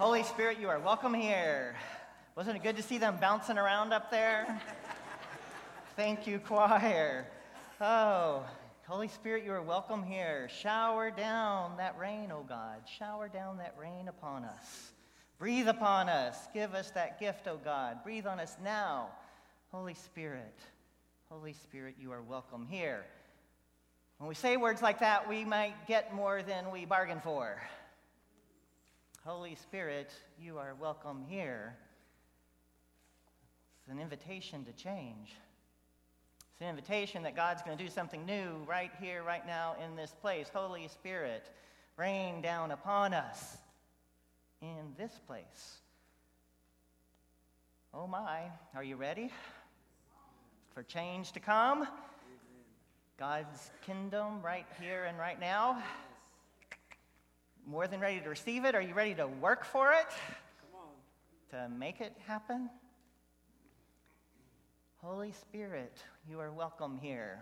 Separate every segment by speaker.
Speaker 1: Holy Spirit, you are welcome here. Wasn't it good to see them bouncing around up there? Thank you, choir. Oh, Holy Spirit, you are welcome here. Shower down that rain, oh God. Shower down that rain upon us. Breathe upon us. Give us that gift, oh God. Breathe on us now. Holy Spirit, Holy Spirit, you are welcome here. When we say words like that, we might get more than we bargain for. Holy Spirit, you are welcome here. It's an invitation to change. It's an invitation that God's going to do something new right here, right now, in this place. Holy Spirit, rain down upon us in this place. Oh my, are you ready for change to come? God's kingdom right here and right now. More than ready to receive it? Are you ready to work for it? To make it happen? Holy Spirit, you are welcome here.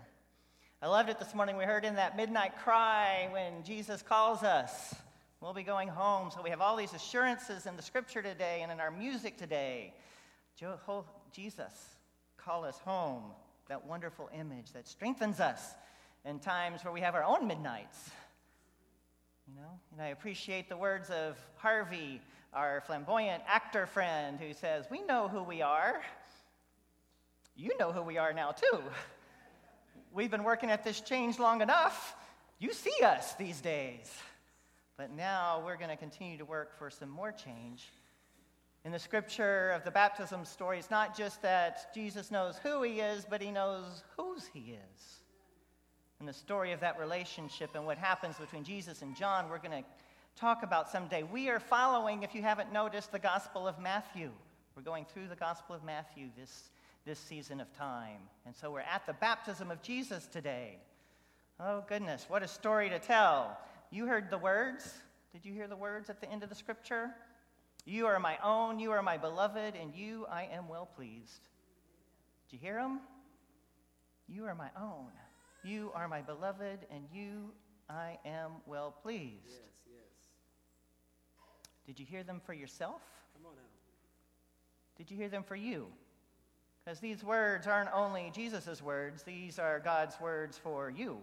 Speaker 1: I loved it this morning. We heard in that midnight cry when Jesus calls us. We'll be going home. So we have all these assurances in the scripture today and in our music today. Jesus, call us home. That wonderful image that strengthens us in times where we have our own midnights. You know, and I appreciate the words of Harvey, our flamboyant actor friend, who says, We know who we are you know who we are now, too. We've been working at this change long enough. You see us these days. But now we're going to continue to work for some more change. In the scripture of the baptism story, it's not just that Jesus knows who he is, but he knows whose he is. In the story of that relationship and what happens between Jesus and John, we're going to talk about someday. We are following, if you haven't noticed, the Gospel of Matthew. We're going through the Gospel of Matthew this this season of time. And so we're at the baptism of Jesus today. Oh, goodness, what a story to tell. You heard the words. Did you hear the words at the end of the scripture? You are my own, you are my beloved, and you I am well pleased. Did you hear them? You are my own. You are my beloved, and you I am well pleased. Yes, yes. Did you hear them for yourself?
Speaker 2: Come on now.
Speaker 1: Did you hear them for you? Because these words aren't only Jesus' words, these are God's words for you.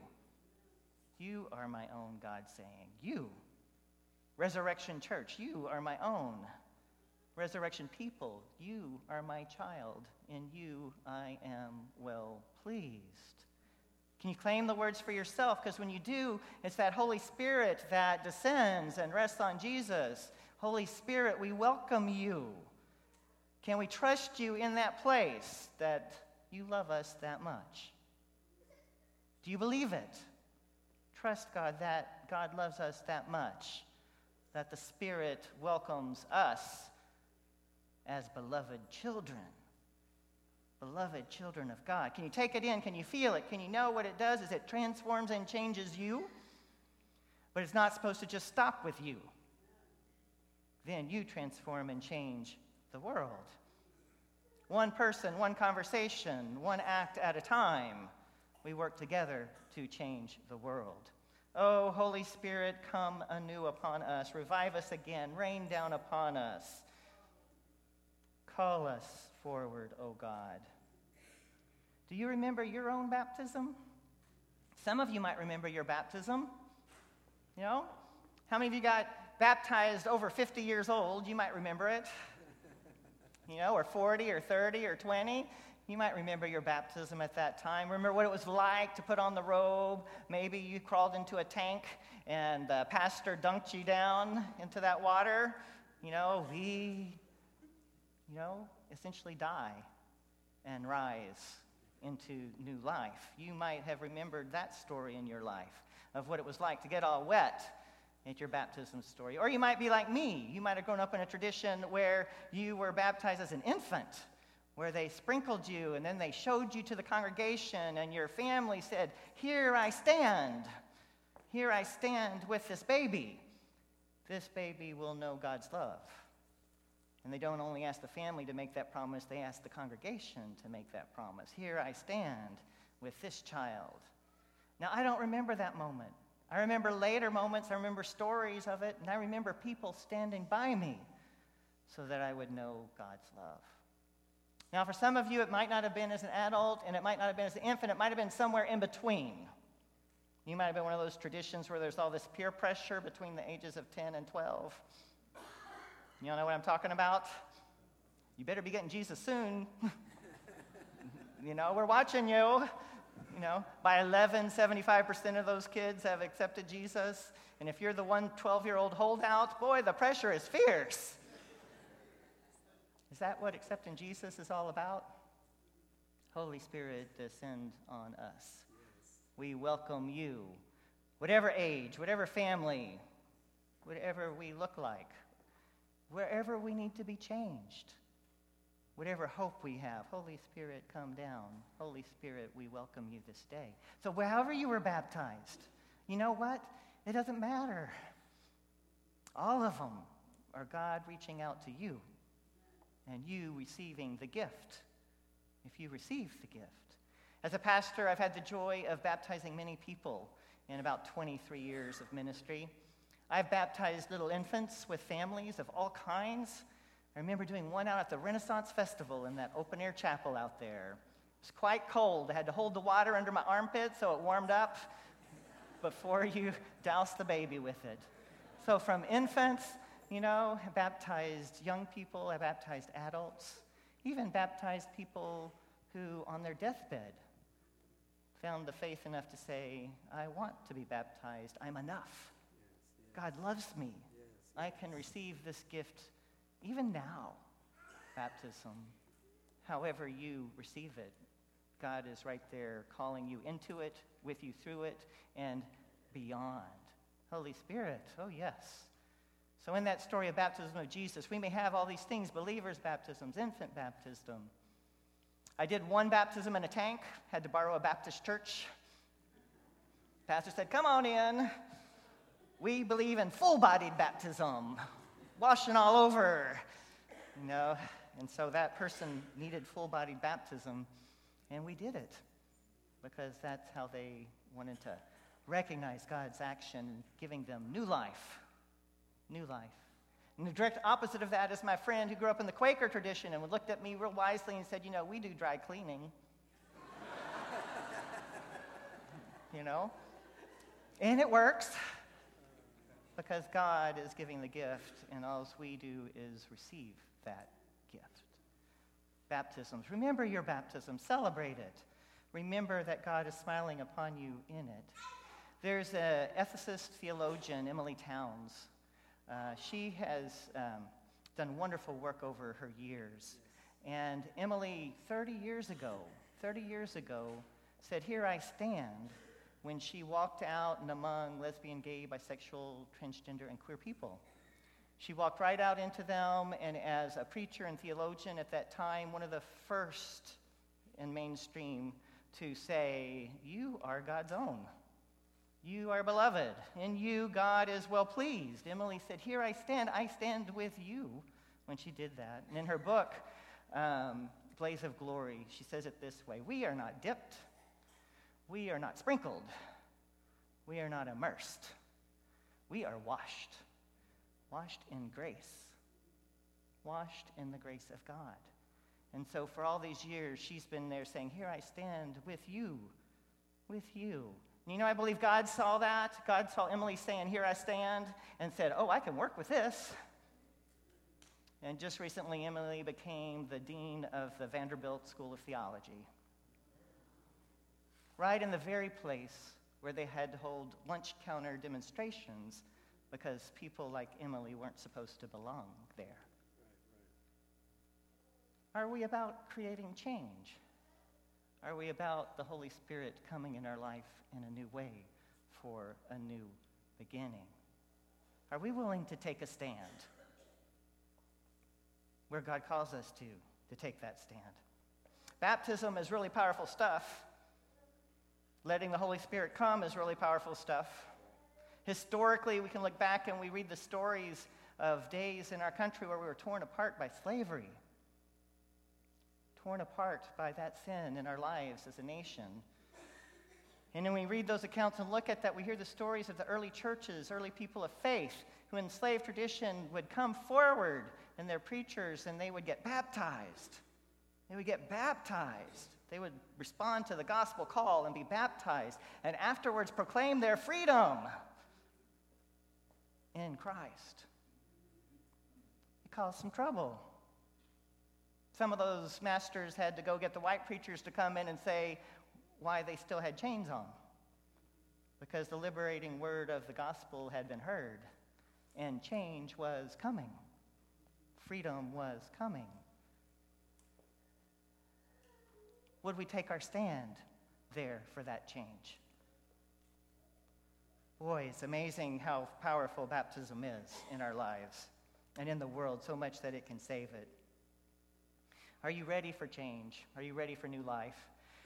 Speaker 1: You are my own, God saying. You. Resurrection Church, you are my own. Resurrection people, you are my child. In you I am well pleased. Can you claim the words for yourself? Because when you do, it's that Holy Spirit that descends and rests on Jesus. Holy Spirit, we welcome you. Can we trust you in that place that you love us that much? Do you believe it? Trust God that God loves us that much, that the Spirit welcomes us as beloved children. Beloved children of God. Can you take it in? Can you feel it? Can you know what it does? Is it transforms and changes you? But it's not supposed to just stop with you. Then you transform and change the world. One person, one conversation, one act at a time, we work together to change the world. Oh, Holy Spirit, come anew upon us. Revive us again. Rain down upon us. Call us forward, O God. Do you remember your own baptism? Some of you might remember your baptism. You know? How many of you got baptized over 50 years old? You might remember it you know, or 40 or 30 or 20. You might remember your baptism at that time. Remember what it was like to put on the robe. Maybe you crawled into a tank and the pastor dunked you down into that water. You know, we, you know, essentially die and rise into new life. You might have remembered that story in your life of what it was like to get all wet at your baptism story. Or you might be like me. You might have grown up in a tradition where you were baptized as an infant, where they sprinkled you and then they showed you to the congregation, and your family said, Here I stand. Here I stand with this baby. This baby will know God's love. And they don't only ask the family to make that promise, they ask the congregation to make that promise. Here I stand with this child. Now, I don't remember that moment. I remember later moments, I remember stories of it, and I remember people standing by me so that I would know God's love. Now, for some of you, it might not have been as an adult, and it might not have been as an infant. It might have been somewhere in between. You might have been one of those traditions where there's all this peer pressure between the ages of 10 and 12. You all know what I'm talking about? You better be getting Jesus soon. you know, we're watching you. You know, by 11, 75% of those kids have accepted Jesus. And if you're the one 12 year old holdout, boy, the pressure is fierce. Is that what accepting Jesus is all about? Holy Spirit, descend on us. We welcome you, whatever age, whatever family, whatever we look like, wherever we need to be changed, whatever hope we have. Holy Spirit, come down. Holy Spirit, we welcome you this day. So, wherever you were baptized, you know what? It doesn't matter. All of them are God reaching out to you and you receiving the gift, if you receive the gift. As a pastor, I've had the joy of baptizing many people in about 23 years of ministry. I've baptized little infants with families of all kinds. I remember doing one out at the Renaissance Festival in that open air chapel out there. It was quite cold. I had to hold the water under my armpit so it warmed up before you douse the baby with it. So, from infants you know, I baptized young people, I baptized adults, even baptized people who, on their deathbed, found the faith enough to say, I want to be baptized. I'm enough. God loves me. Yes, I can receive this gift even now. Baptism, however you receive it, God is right there calling you into it, with you through it, and beyond. Holy Spirit, oh yes. So, in that story of baptism of Jesus, we may have all these things believers' baptisms, infant baptism. I did one baptism in a tank, had to borrow a Baptist church. Pastor said, Come on in. We believe in full bodied baptism, washing all over. You know, and so that person needed full bodied baptism, and we did it because that's how they wanted to recognize God's action, giving them new life new life. And the direct opposite of that is my friend who grew up in the Quaker tradition and looked at me real wisely and said, You know, we do dry cleaning. you know? And it works because God is giving the gift, and all we do is receive that gift. Baptisms. Remember your baptism, celebrate it. Remember that God is smiling upon you in it. There's an ethicist theologian, Emilie Townes. uh, she has um, done wonderful work over her years. And Emilie, 30 years ago, 30 years ago, said, Here I stand, when she walked out and among lesbian, gay, bisexual, transgender, and queer people. She walked right out into them, and as a preacher and theologian at that time, one of the first in mainstream to say, You are God's own. You are beloved. In you, God is well pleased. Emilie said, Here I stand. I stand with you when she did that. And in her book, um, Blaze of Glory, she says it this way We are not dipped. We are not sprinkled. We are not immersed. We are washed. Washed in grace. Washed in the grace of God. And so for all these years, she's been there saying, Here I stand with you, with you. You know, I believe God saw that. God saw Emilie saying, Here I stand, and said, Oh, I can work with this. And just recently, Emilie became the dean of the Vanderbilt School of Theology. Right in the very place where they had to hold lunch counter demonstrations because people like Emilie weren't supposed to belong there. Are we about creating change? Are we about the Holy Spirit coming in our life in a new way for a new beginning? Are we willing to take a stand where God calls us to, to take that stand? Baptism is really powerful stuff. Letting the Holy Spirit come is really powerful stuff. Historically, we can look back and we read the stories of days in our country where we were torn apart by slavery, torn apart by that sin in our lives as a nation. And then we read those accounts and look at that, we hear the stories of the early churches, early people of faith, who in slave tradition would come forward and their preachers, and they would get baptized. They would get baptized. They would respond to the gospel call and be baptized, and afterwards proclaim their freedom in Christ. It caused some trouble. Some of those masters had to go get the white preachers to come in and say why they still had chains on. Because the liberating word of the gospel had been heard, and change was coming. Freedom was coming. Would we take our stand there for that change? Boy, it's amazing how powerful baptism is in our lives and in the world, so much that it can save it. Are you ready for change? Are you ready for new life?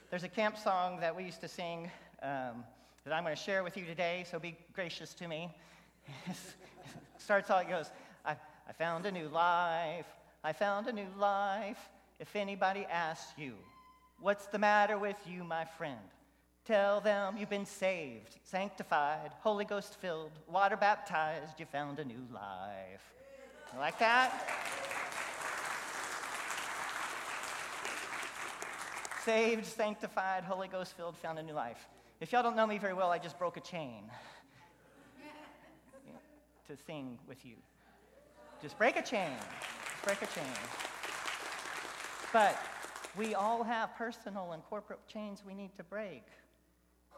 Speaker 1: There's a camp song that we used to sing um, that I'm going to share with you today, so be gracious to me. starts out, it goes, I, I found a new life. I found a new life. If anybody asks you, what's the matter with you, my friend? Tell them you've been saved, sanctified, Holy Ghost filled, water baptized, you found a new life. You like that? saved, sanctified, Holy Ghost filled, found a new life. If y'all don't know me very well, I just broke a chain to sing with you. Just break a chain. Just break a chain. But we all have personal and corporate chains we need to break.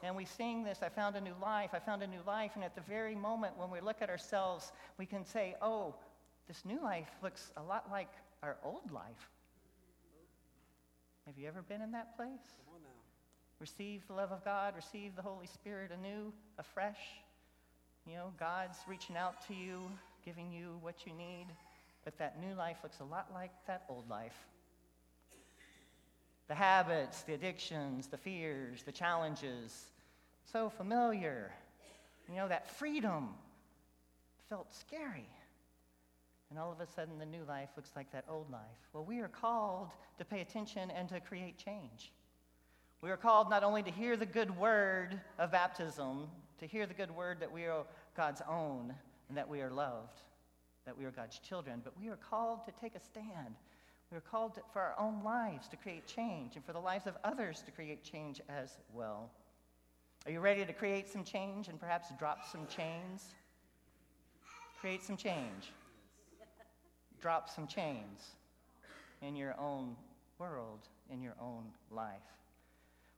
Speaker 1: And we sing this, I found a new life, I found a new life. And at the very moment when we look at ourselves, we can say, oh, this new life looks a lot like our old life. Have you ever been in that place? Receive the love of God, receive the Holy Spirit anew, afresh. You know, God's reaching out to you, giving you what you need, but that new life looks a lot like that old life. The habits, the addictions, the fears, the challenges, so familiar. You know, that freedom felt scary. And all of a sudden, the new life looks like that old life. Well, we are called to pay attention and to create change. We are called not only to hear the good word of baptism, to hear the good word that we are God's own and that we are loved, that we are God's children, but we are called to take a stand. We are called for our own lives to create change and for the lives of others to create change as well. Are you ready to create some change and perhaps drop some chains? Create some change. Drop some chains in your own world, in your own life.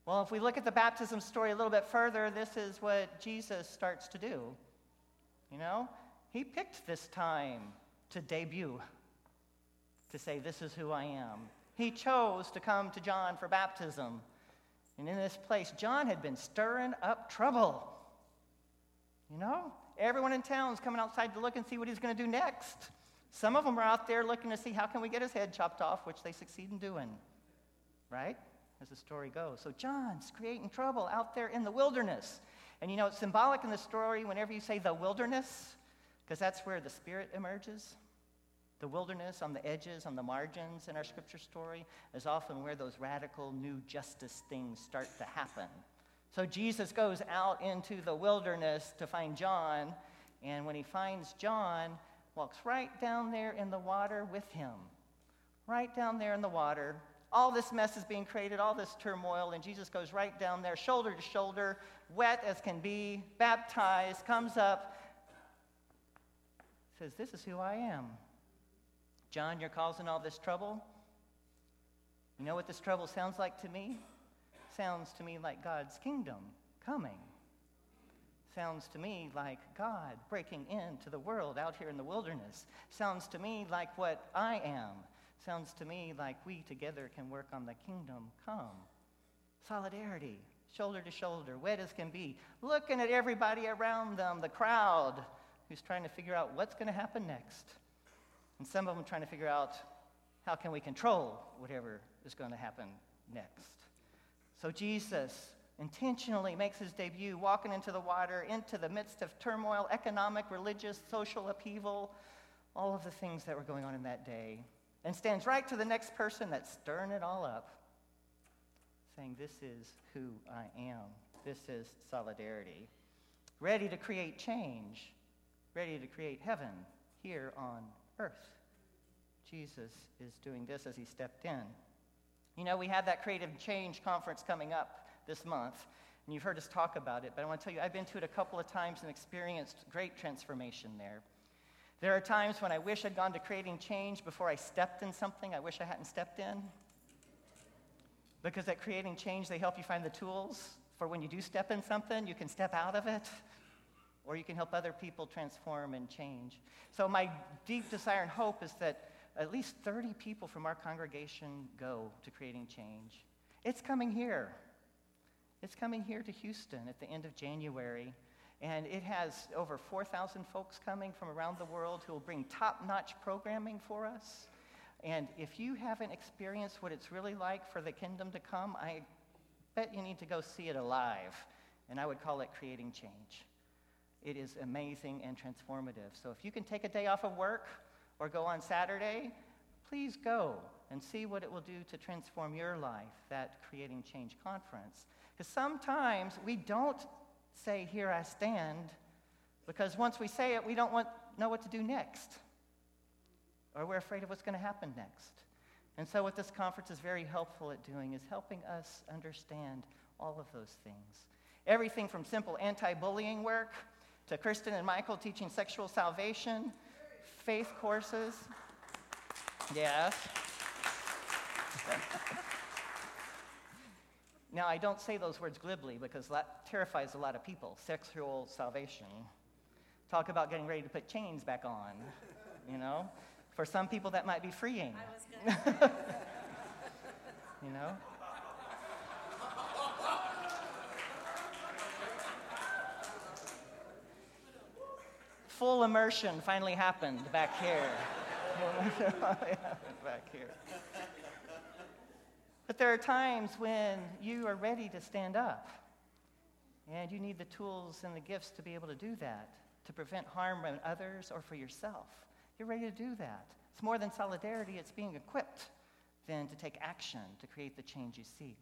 Speaker 1: Well, if we look at the baptism story a little bit further, this is what Jesus starts to do. You know, he picked this time to debut, to say, This is who I am. He chose to come to John for baptism. And in this place, John had been stirring up trouble. You know, everyone in town is coming outside to look and see what he's going to do next. Some of them are out there looking to see how can we get his head chopped off, which they succeed in doing. Right? As the story goes. So John's creating trouble out there in the wilderness. And you know, it's symbolic in the story whenever you say the wilderness, because that's where the Spirit emerges. The wilderness on the edges, on the margins in our scripture story is often where those radical new justice things start to happen. So Jesus goes out into the wilderness to find John, and when he finds John, walks right down there in the water with him. Right down there in the water. All this mess is being created, all this turmoil, and Jesus goes right down there, shoulder to shoulder, wet as can be, baptized, comes up, says, This is who I am. John, you're causing all this trouble. You know what this trouble sounds like to me? Sounds to me like God's kingdom coming. Sounds to me like God breaking into the world out here in the wilderness. Sounds to me like what I am. Sounds to me like we together can work on the kingdom come. Solidarity, shoulder to shoulder, wet as can be, looking at everybody around them, the crowd who's trying to figure out what's going to happen next. And some of them trying to figure out how can we control whatever is going to happen next. So Jesus intentionally makes his debut walking into the water, into the midst of turmoil, economic, religious, social upheaval, all of the things that were going on in that day, and stands right to the next person that's stirring it all up, saying, This is who I am. This is solidarity. Ready to create change, ready to create heaven here on earth. Jesus is doing this as he stepped in. You know, we have that Creating Change conference coming up this month, and you've heard us talk about it, but I want to tell you, I've been to it a couple of times and experienced great transformation there. There are times when I wish I'd gone to creating change before I stepped in something I wish I hadn't stepped in. Because at creating change, they help you find the tools for when you do step in something, you can step out of it, or you can help other people transform and change. So, my deep desire and hope is that at least 30 people from our congregation go to creating change. It's coming here. It's coming here to Houston at the end of January. And it has over 4,000 folks coming from around the world who will bring top notch programming for us. And if you haven't experienced what it's really like for the kingdom to come, I bet you need to go see it alive. And I would call it creating change. It is amazing and transformative. So if you can take a day off of work or go on Saturday, please go and see what it will do to transform your life, that Creating Change conference. Because sometimes we don't say, Here I stand, because once we say it, we don't want, know what to do next. Or we're afraid of what's going to happen next. And so, what this conference is very helpful at doing is helping us understand all of those things. Everything from simple anti bullying work to Kristen and Michael teaching sexual salvation, faith courses. Yes. Now, I don't say those words glibly because that terrifies a lot of people. Sexual salvation. Talk about getting ready to put chains back on, you know? For some people, that might be freeing. you know? Full immersion finally happened back here. back here. But there are times when you are ready to stand up, and you need the tools and the gifts to be able to do that, to prevent harm in others or for yourself. You're ready to do that. It's more than solidarity, it's being equipped then to take action to create the change you seek.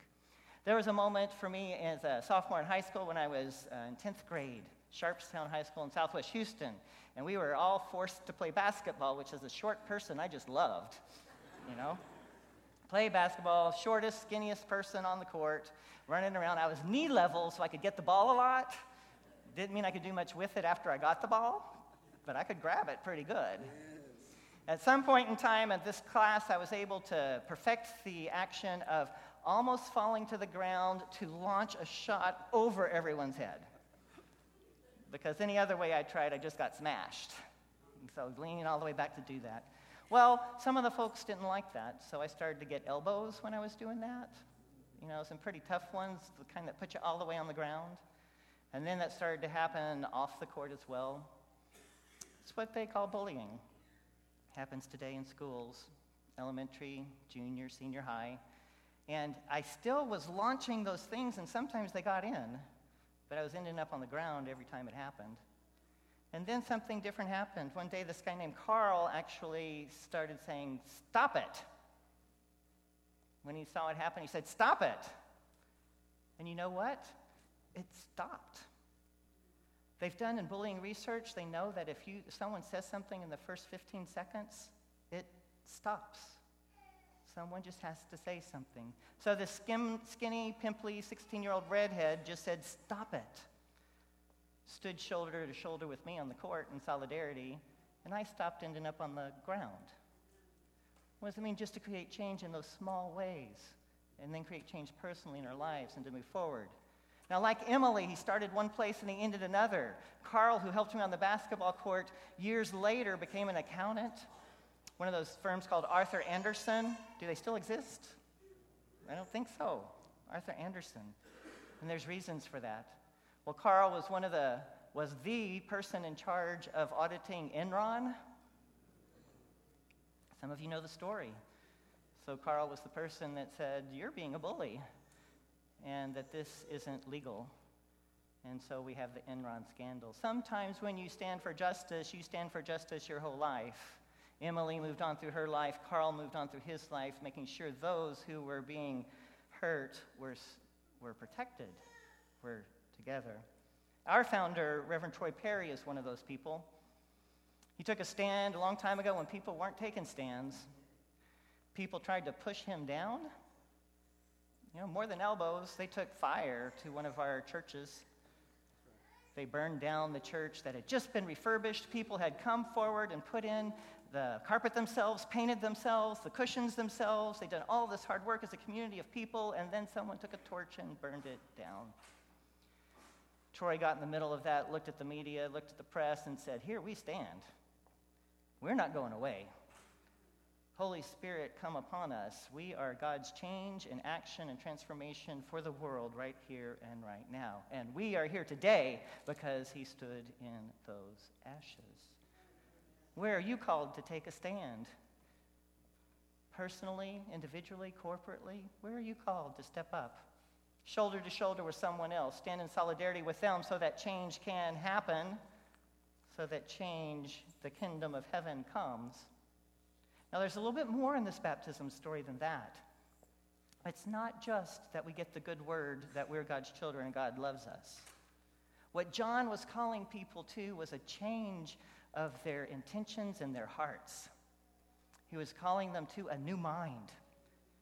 Speaker 1: There was a moment for me as a sophomore in high school when I was uh, in 10th grade, Sharpstown High School in Southwest Houston, and we were all forced to play basketball, which as a short person I just loved, you know? play basketball, shortest, skinniest person on the court, running around. I was knee level, so I could get the ball a lot. Didn't mean I could do much with it after I got the ball, but I could grab it pretty good. At some point in time at this class, I was able to perfect the action of almost falling to the ground to launch a shot over everyone's head. Because any other way I tried, I just got smashed. And so leaning all the way back to do that. Well, some of the folks didn't like that, so I started to get elbows when I was doing that. You know, some pretty tough ones, the kind that put you all the way on the ground. And then that started to happen off the court as well. It's what they call bullying. Happens today in schools, elementary, junior, senior high. And I still was launching those things, and sometimes they got in, but I was ending up on the ground every time it happened. And then something different happened. One day, this guy named Carl actually started saying, Stop it. When he saw it happen, he said, Stop it. And you know what? It stopped. They've done in bullying research, they know that if, you, someone says something in the first 15 seconds, it stops. Someone just has to say something. So the skinny, pimply 16 year old redhead just said, Stop it stood shoulder to shoulder with me on the court in solidarity, and I stopped ending up on the ground. What does it mean just to create change in those small ways and then create change personally in our lives and to move forward? Now, like Emilie, he started one place and he ended another. Carl, who helped me on the basketball court, years later became an accountant. One of those firms called Arthur Andersen. Do they still exist? I don't think so. Arthur Andersen. And there's reasons for that. Well, Carl was one of the was the person in charge of auditing Enron. Some of you know the story. So Carl was the person that said, "You're being a bully," and that this isn't legal. And so we have the Enron scandal. Sometimes when you stand for justice, you stand for justice your whole life. Emilie moved on through her life, Carl moved on through his life, making sure those who were being hurt were, were protected, were together. Our founder, Reverend Troy Perry, is one of those people. He took a stand a long time ago when people weren't taking stands. People tried to push him down. You know, more than elbows, they took fire to one of our churches. They burned down the church that had just been refurbished. People had come forward and put in the carpet themselves, painted themselves, the cushions themselves. They'd done all this hard work as a community of people, and then someone took a torch and burned it down. Troy got in the middle of that, looked at the media, looked at the press, and said, Here we stand. We're not going away. Holy Spirit, come upon us. We are God's change and action and transformation for the world right here and right now. And we are here today because He stood in those ashes. Where are you called to take a stand? Personally, individually, corporately? Where are you called to step up? Shoulder to shoulder with someone else, stand in solidarity with them so that change can happen, so that change, the kingdom of heaven, comes. Now, there's a little bit more in this baptism story than that. It's not just that we get the good word that we're God's children and God loves us. What John was calling people to was a change of their intentions and their hearts. He was calling them to a new mind.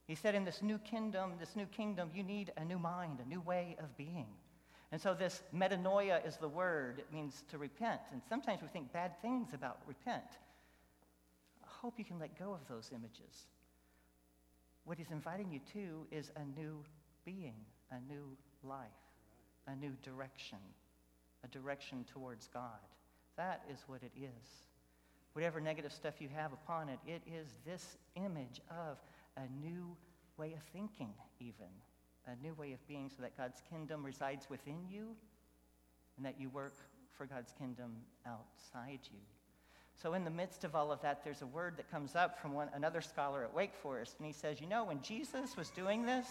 Speaker 1: He said, In this new kingdom, this new kingdom, you need a new mind, a new way of being. And so, this metanoia is the word. It means to repent. And sometimes we think bad things about repent. I hope you can let go of those images. What he's inviting you to is a new being, a new life, a new direction, a direction towards God. That is what it is. Whatever negative stuff you have upon it, it is this image of a new way of thinking, even a new way of being, so that God's kingdom resides within you and that you work for God's kingdom outside you. So, in the midst of all of that, there's a word that comes up from one, another scholar at Wake Forest, and he says, You know, when Jesus was doing this,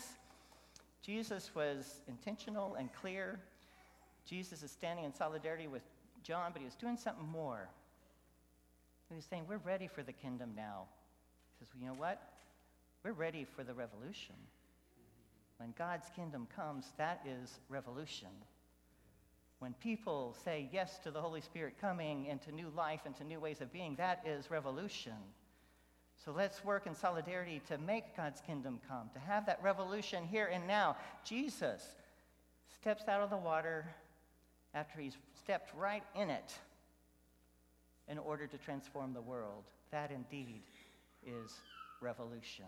Speaker 1: Jesus was intentional and clear. Jesus is standing in solidarity with John, but he was doing something more. He was saying, We're ready for the kingdom now. He says, well, You know what? We're ready for the revolution. When God's kingdom comes, that is revolution. When people say yes to the Holy Spirit coming into new life, into new ways of being, that is revolution. So let's work in solidarity to make God's kingdom come, to have that revolution here and now. Jesus steps out of the water after he's stepped right in it in order to transform the world. That indeed is revolution.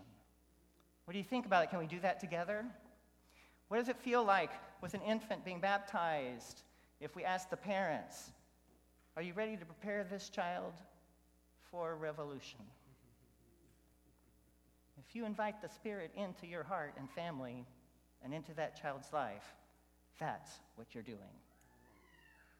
Speaker 1: What do you think about it? Can we do that together? What does it feel like with an infant being baptized if we ask the parents, Are you ready to prepare this child for revolution? If you invite the Spirit into your heart and family and into that child's life, that's what you're doing.